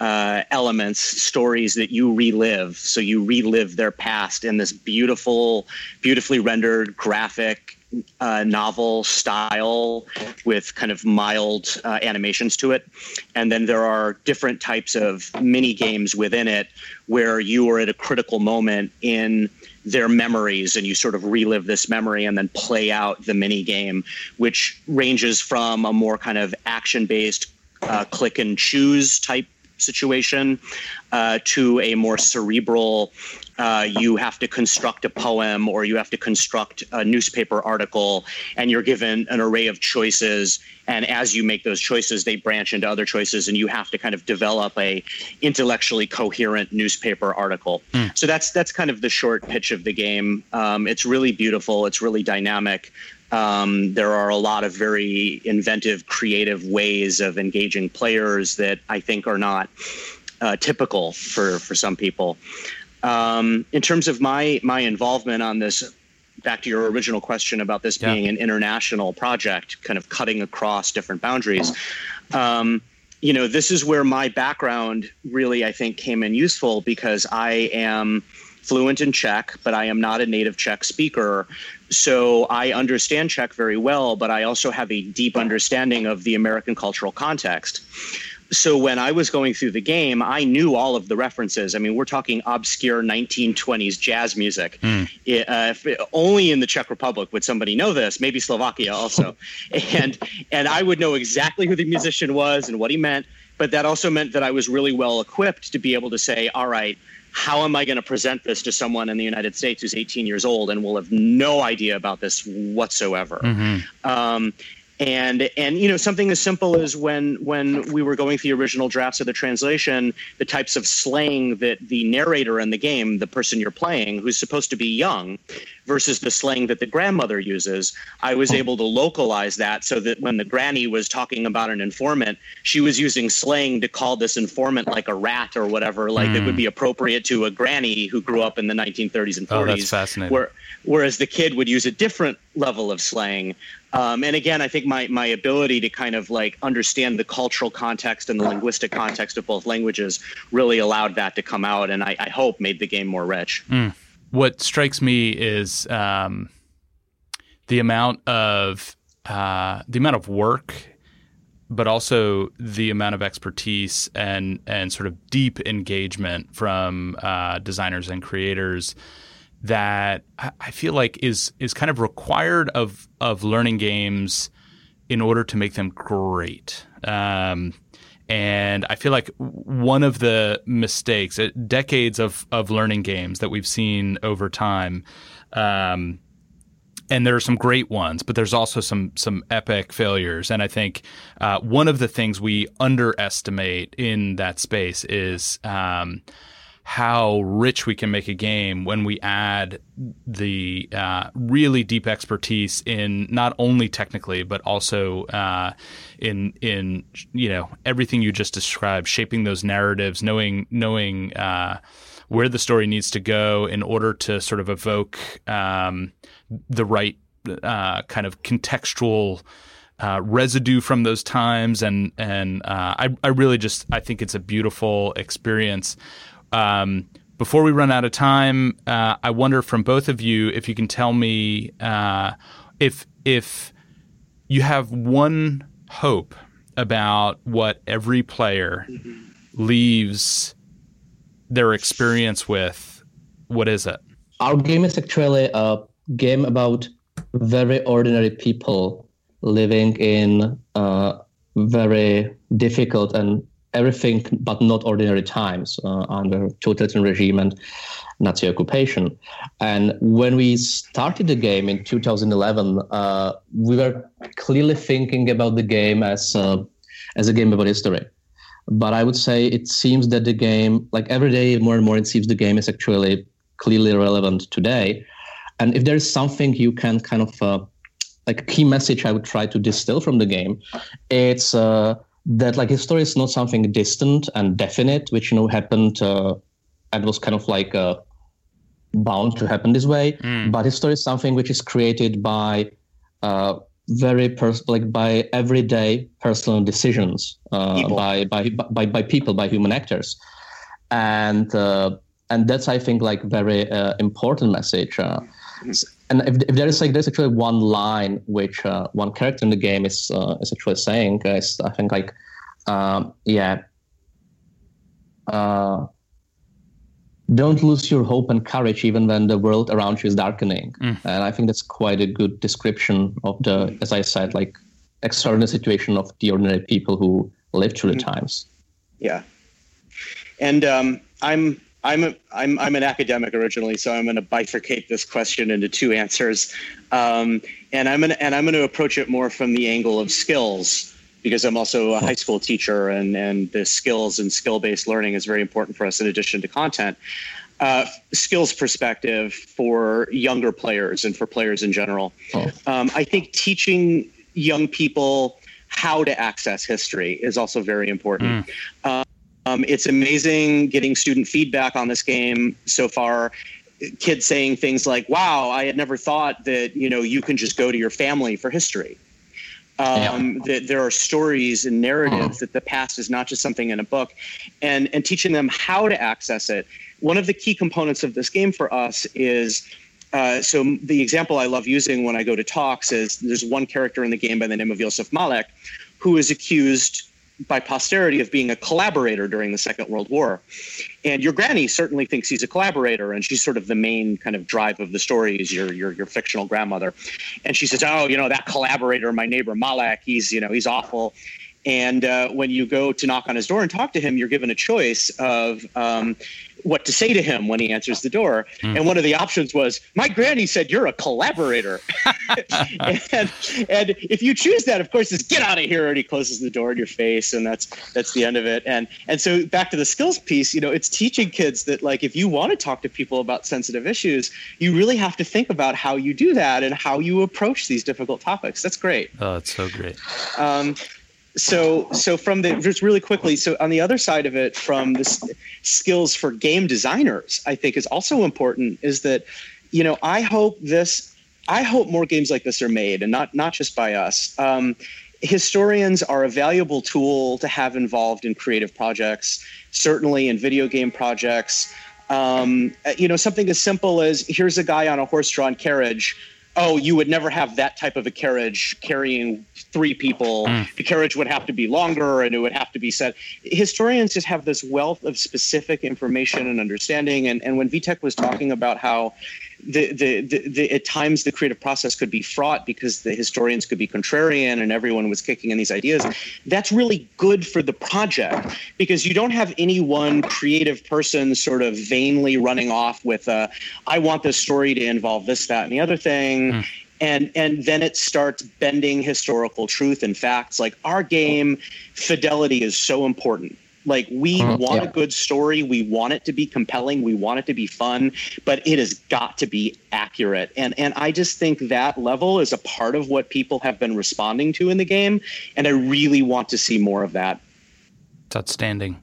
uh, elements, stories that you relive. So you relive their past in this beautiful, beautifully rendered graphic uh, novel style with kind of mild uh, animations to it. And then there are different types of mini games within it where you are at a critical moment in their memories and you sort of relive this memory and then play out the mini game, which ranges from a more kind of action based uh, click and choose type situation uh, to a more cerebral uh, you have to construct a poem or you have to construct a newspaper article and you're given an array of choices. And as you make those choices they branch into other choices and you have to kind of develop a intellectually coherent newspaper article. Mm. so that's that's kind of the short pitch of the game. Um, it's really beautiful. It's really dynamic. Um, there are a lot of very inventive, creative ways of engaging players that I think are not uh, typical for for some people. Um, in terms of my my involvement on this, back to your original question about this yeah. being an international project, kind of cutting across different boundaries. Um, you know, this is where my background really, I think, came in useful because I am fluent in Czech, but I am not a native Czech speaker. So I understand Czech very well, but I also have a deep understanding of the American cultural context. So when I was going through the game, I knew all of the references. I mean, we're talking obscure 1920s jazz music. Mm. It, uh, only in the Czech Republic would somebody know this. Maybe Slovakia also, and and I would know exactly who the musician was and what he meant. But that also meant that I was really well equipped to be able to say, all right how am I going to present this to someone in the United States who's 18 years old and will have no idea about this whatsoever? Mm-hmm. Um, and and you know something as simple as when when we were going through the original drafts of the translation the types of slang that the narrator in the game the person you're playing who's supposed to be young versus the slang that the grandmother uses i was able to localize that so that when the granny was talking about an informant she was using slang to call this informant like a rat or whatever like mm. it would be appropriate to a granny who grew up in the 1930s and 40s oh, that's fascinating. Where, whereas the kid would use a different level of slang um, and again, I think my my ability to kind of like understand the cultural context and the linguistic context of both languages really allowed that to come out, and I, I hope made the game more rich. Mm. What strikes me is um, the amount of uh, the amount of work, but also the amount of expertise and and sort of deep engagement from uh, designers and creators that I feel like is is kind of required of of learning games in order to make them great. Um, and I feel like one of the mistakes, uh, decades of of learning games that we've seen over time, um, and there are some great ones, but there's also some some epic failures. And I think uh, one of the things we underestimate in that space is um, how rich we can make a game when we add the uh, really deep expertise in not only technically but also uh, in in you know everything you just described, shaping those narratives, knowing knowing uh, where the story needs to go in order to sort of evoke um, the right uh, kind of contextual. Uh, residue from those times, and and uh, I I really just I think it's a beautiful experience. Um, before we run out of time, uh, I wonder from both of you if you can tell me uh, if if you have one hope about what every player leaves their experience with. What is it? Our game is actually a game about very ordinary people living in uh, very difficult and everything but not ordinary times uh, under totalitarian regime and Nazi occupation. And when we started the game in 2011, uh, we were clearly thinking about the game as uh, as a game about history. But I would say it seems that the game, like every day, more and more, it seems the game is actually clearly relevant today. And if there is something you can kind of uh, like a key message I would try to distill from the game, it's uh, that like history is not something distant and definite, which you know happened uh, and was kind of like uh, bound to happen this way. Mm. But history is something which is created by uh, very pers- like by everyday personal decisions uh, by, by by by people by human actors, and uh, and that's I think like very uh, important message. Uh, mm and if, if there is like there's actually one line which uh, one character in the game is uh, is actually saying is I think like um, yeah uh, don't lose your hope and courage even when the world around you is darkening mm. and I think that's quite a good description of the as I said like extraordinary situation of the ordinary people who live through the mm. times yeah and um, I'm I'm a, I'm I'm an academic originally, so I'm going to bifurcate this question into two answers, um, and I'm gonna and I'm going to approach it more from the angle of skills because I'm also a high school teacher, and and the skills and skill based learning is very important for us in addition to content. Uh, skills perspective for younger players and for players in general. Oh. Um, I think teaching young people how to access history is also very important. Mm. Um, it's amazing getting student feedback on this game so far. Kids saying things like, "Wow, I had never thought that you know you can just go to your family for history." Um, yeah. That there are stories and narratives that the past is not just something in a book, and and teaching them how to access it. One of the key components of this game for us is. Uh, so the example I love using when I go to talks is there's one character in the game by the name of Yosef Malek, who is accused by posterity of being a collaborator during the Second World War. And your granny certainly thinks he's a collaborator, and she's sort of the main kind of drive of the story is your your your fictional grandmother. And she says, "Oh, you know that collaborator, my neighbor Malek, he's you know he's awful." And uh, when you go to knock on his door and talk to him, you're given a choice of um, what to say to him when he answers the door. Mm. And one of the options was, "My granny said you're a collaborator." and, and if you choose that, of course, is get out of here, and he closes the door in your face, and that's that's the end of it. And and so back to the skills piece, you know, it's teaching kids that like if you want to talk to people about sensitive issues, you really have to think about how you do that and how you approach these difficult topics. That's great. Oh, it's so great. Um, so so from the just really quickly so on the other side of it from the skills for game designers i think is also important is that you know i hope this i hope more games like this are made and not not just by us. Um, historians are a valuable tool to have involved in creative projects certainly in video game projects. Um, you know something as simple as here's a guy on a horse-drawn carriage oh, you would never have that type of a carriage carrying three people. Mm. The carriage would have to be longer and it would have to be set. Historians just have this wealth of specific information and understanding. And, and when Vitek was talking about how the, the, the, the, at times the creative process could be fraught because the historians could be contrarian and everyone was kicking in these ideas. That's really good for the project because you don't have any one creative person sort of vainly running off with, uh, I want this story to involve this, that, and the other thing. Mm. And, and then it starts bending historical truth and facts like our game fidelity is so important Like we mm, want yeah. a good story, we want it to be compelling, we want it to be fun, but it has got to be accurate. And and I just think that level is a part of what people have been responding to in the game, and I really want to see more of that. It's outstanding.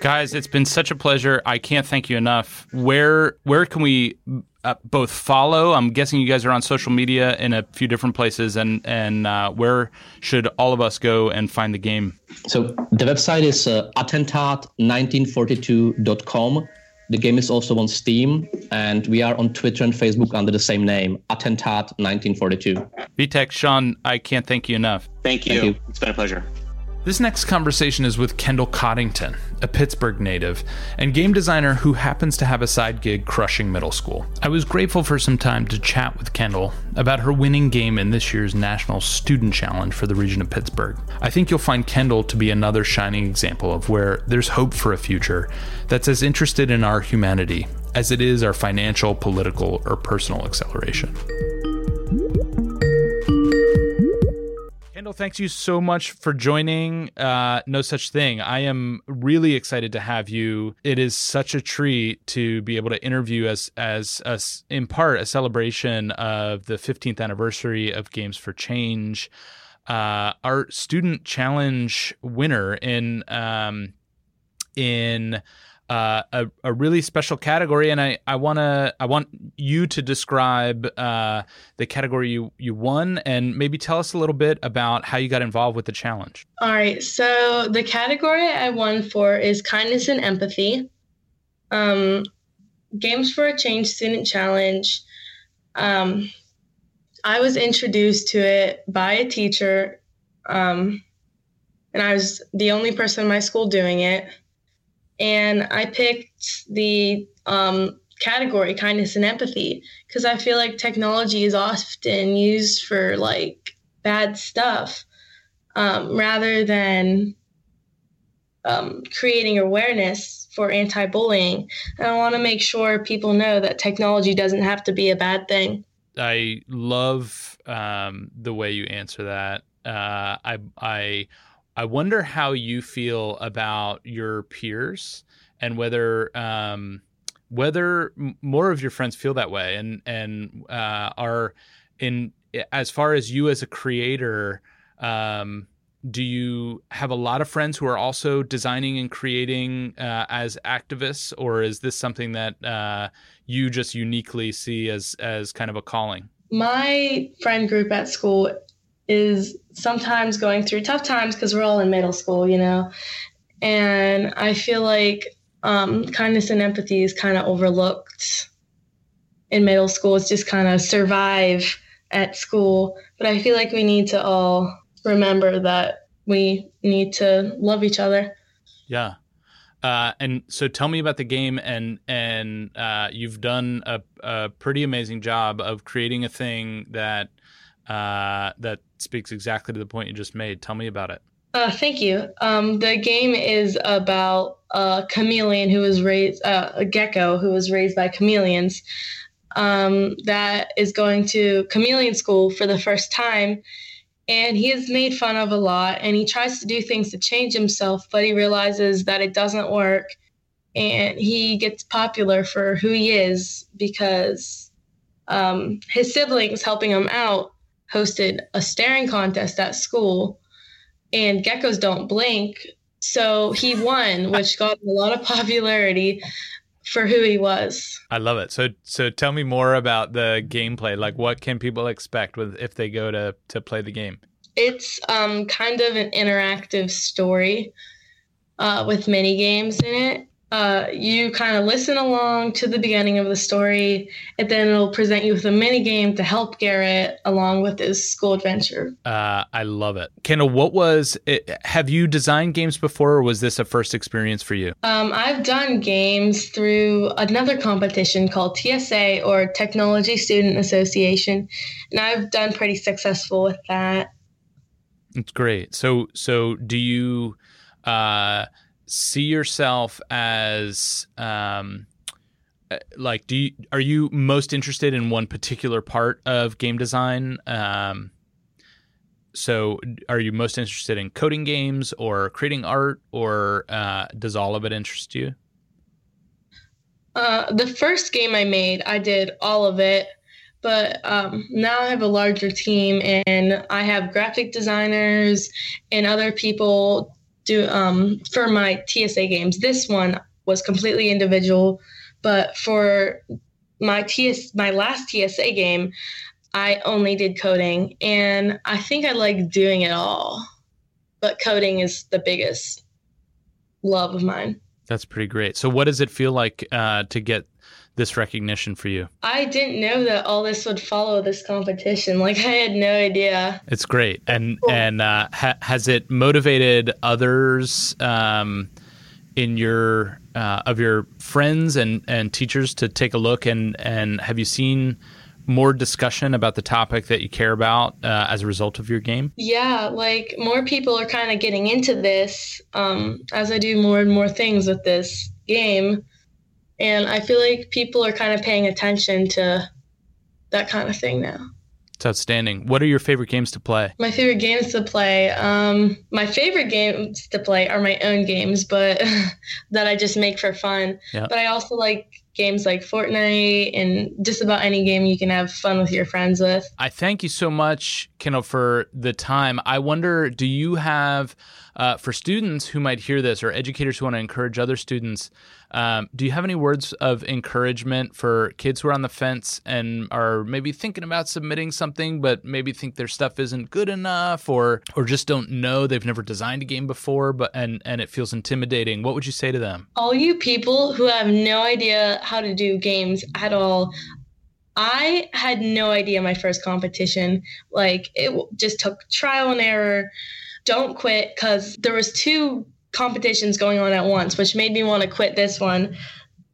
Guys, it's been such a pleasure. I can't thank you enough. Where where can we uh, both follow? I'm guessing you guys are on social media in a few different places, and and uh, where should all of us go and find the game? So the website is uh, attentat1942.com. The game is also on Steam, and we are on Twitter and Facebook under the same name, Attentat1942. Vitek, Sean, I can't thank you enough. Thank you. Thank you. It's been a pleasure. This next conversation is with Kendall Coddington, a Pittsburgh native and game designer who happens to have a side gig crushing middle school. I was grateful for some time to chat with Kendall about her winning game in this year's National Student Challenge for the region of Pittsburgh. I think you'll find Kendall to be another shining example of where there's hope for a future that's as interested in our humanity as it is our financial, political, or personal acceleration. Kendall, thanks you so much for joining uh, No Such Thing. I am really excited to have you. It is such a treat to be able to interview as as as in part a celebration of the 15th anniversary of Games for Change. Uh, our student challenge winner in um, in uh, a, a really special category, and I, I wanna I want you to describe uh, the category you you won, and maybe tell us a little bit about how you got involved with the challenge. All right, so the category I won for is kindness and empathy. Um, Games for a Change Student Challenge. Um, I was introduced to it by a teacher, um, and I was the only person in my school doing it and I picked the um, category kindness and empathy because I feel like technology is often used for like bad stuff um, rather than um, creating awareness for anti bullying. And I want to make sure people know that technology doesn't have to be a bad thing. I love um, the way you answer that. Uh, I, I I wonder how you feel about your peers and whether um, whether more of your friends feel that way and and uh, are in as far as you as a creator. Um, do you have a lot of friends who are also designing and creating uh, as activists, or is this something that uh, you just uniquely see as as kind of a calling? My friend group at school is sometimes going through tough times because we're all in middle school, you know. And I feel like um, kindness and empathy is kind of overlooked in middle school. It's just kind of survive at school. But I feel like we need to all remember that we need to love each other. Yeah. Uh, and so tell me about the game and and uh, you've done a, a pretty amazing job of creating a thing that uh, that speaks exactly to the point you just made. Tell me about it. Uh, thank you. Um, the game is about a chameleon who was raised, uh, a gecko who was raised by chameleons, um, that is going to chameleon school for the first time. And he is made fun of a lot, and he tries to do things to change himself, but he realizes that it doesn't work. And he gets popular for who he is because um, his siblings helping him out hosted a staring contest at school, and geckos don't blink. So he won, which got a lot of popularity for who he was. I love it. So so tell me more about the gameplay. Like what can people expect with if they go to to play the game? It's um kind of an interactive story uh, with mini games in it uh, you kind of listen along to the beginning of the story, and then it'll present you with a mini game to help Garrett along with his school adventure. Uh, I love it, Kendall. What was it? Have you designed games before, or was this a first experience for you? Um, I've done games through another competition called TSA or Technology Student Association, and I've done pretty successful with that. It's great. So, so do you? Uh, see yourself as um, uh, like do you are you most interested in one particular part of game design um, so are you most interested in coding games or creating art, or uh, does all of it interest you? Uh, the first game I made, I did all of it, but um, now I have a larger team and I have graphic designers and other people do um, for my TSA games. This one was completely individual, but for my TS my last TSA game, I only did coding, and I think I like doing it all. But coding is the biggest love of mine. That's pretty great. So, what does it feel like uh, to get this recognition for you? I didn't know that all this would follow this competition. Like, I had no idea. It's great, and cool. and uh, ha- has it motivated others um, in your uh, of your friends and and teachers to take a look and and have you seen? more discussion about the topic that you care about uh, as a result of your game? Yeah, like more people are kind of getting into this um, as I do more and more things with this game. And I feel like people are kind of paying attention to that kind of thing now. It's outstanding. What are your favorite games to play? My favorite games to play. Um, my favorite games to play are my own games, but that I just make for fun. Yep. But I also like games like Fortnite and just about any game you can have fun with your friends with. I thank you so much, Kendall, for the time. I wonder, do you have, uh, for students who might hear this or educators who want to encourage other students, um, do you have any words of encouragement for kids who are on the fence and are maybe thinking about submitting something, but maybe think their stuff isn't good enough, or or just don't know they've never designed a game before, but and and it feels intimidating? What would you say to them? All you people who have no idea how to do games at all, I had no idea my first competition. Like it just took trial and error. Don't quit because there was two competitions going on at once, which made me want to quit this one.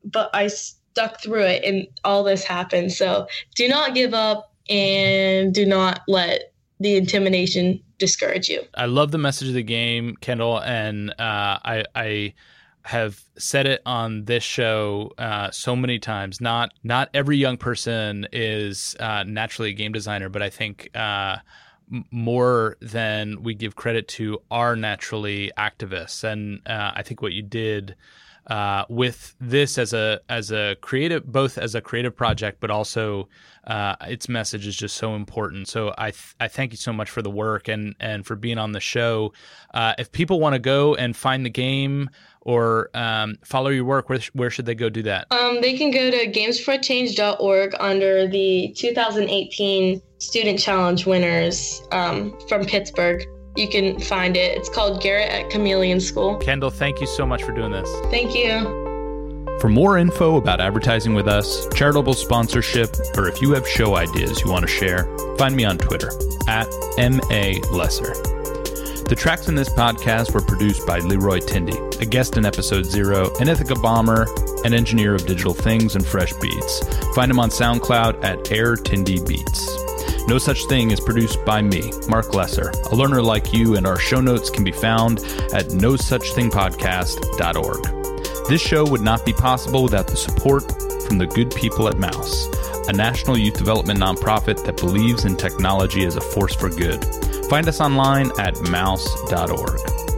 But I stuck through it and all this happened. So do not give up and do not let the intimidation discourage you. I love the message of the game, Kendall, and uh, I, I have said it on this show uh, so many times. Not not every young person is uh, naturally a game designer, but I think uh, more than we give credit to are naturally activists. And uh, I think what you did uh, with this as a as a creative, both as a creative project, but also uh, its message is just so important. So I th- I thank you so much for the work and and for being on the show. Uh, if people want to go and find the game or um, follow your work, where, where should they go do that? Um, they can go to gamesforchange.org under the 2018 Student Challenge winners um, from Pittsburgh. You can find it. It's called Garrett at Chameleon School. Kendall, thank you so much for doing this. Thank you. For more info about advertising with us, charitable sponsorship, or if you have show ideas you want to share, find me on Twitter at MA the tracks in this podcast were produced by Leroy Tindy, a guest in episode zero, an Ithaca bomber, an engineer of digital things and fresh beats. Find him on SoundCloud at Air Tindy Beats. No Such Thing is produced by me, Mark Lesser. A learner like you, and our show notes can be found at nosuchthingpodcast.org. This show would not be possible without the support from the good people at Mouse, a national youth development nonprofit that believes in technology as a force for good. Find us online at mouse.org.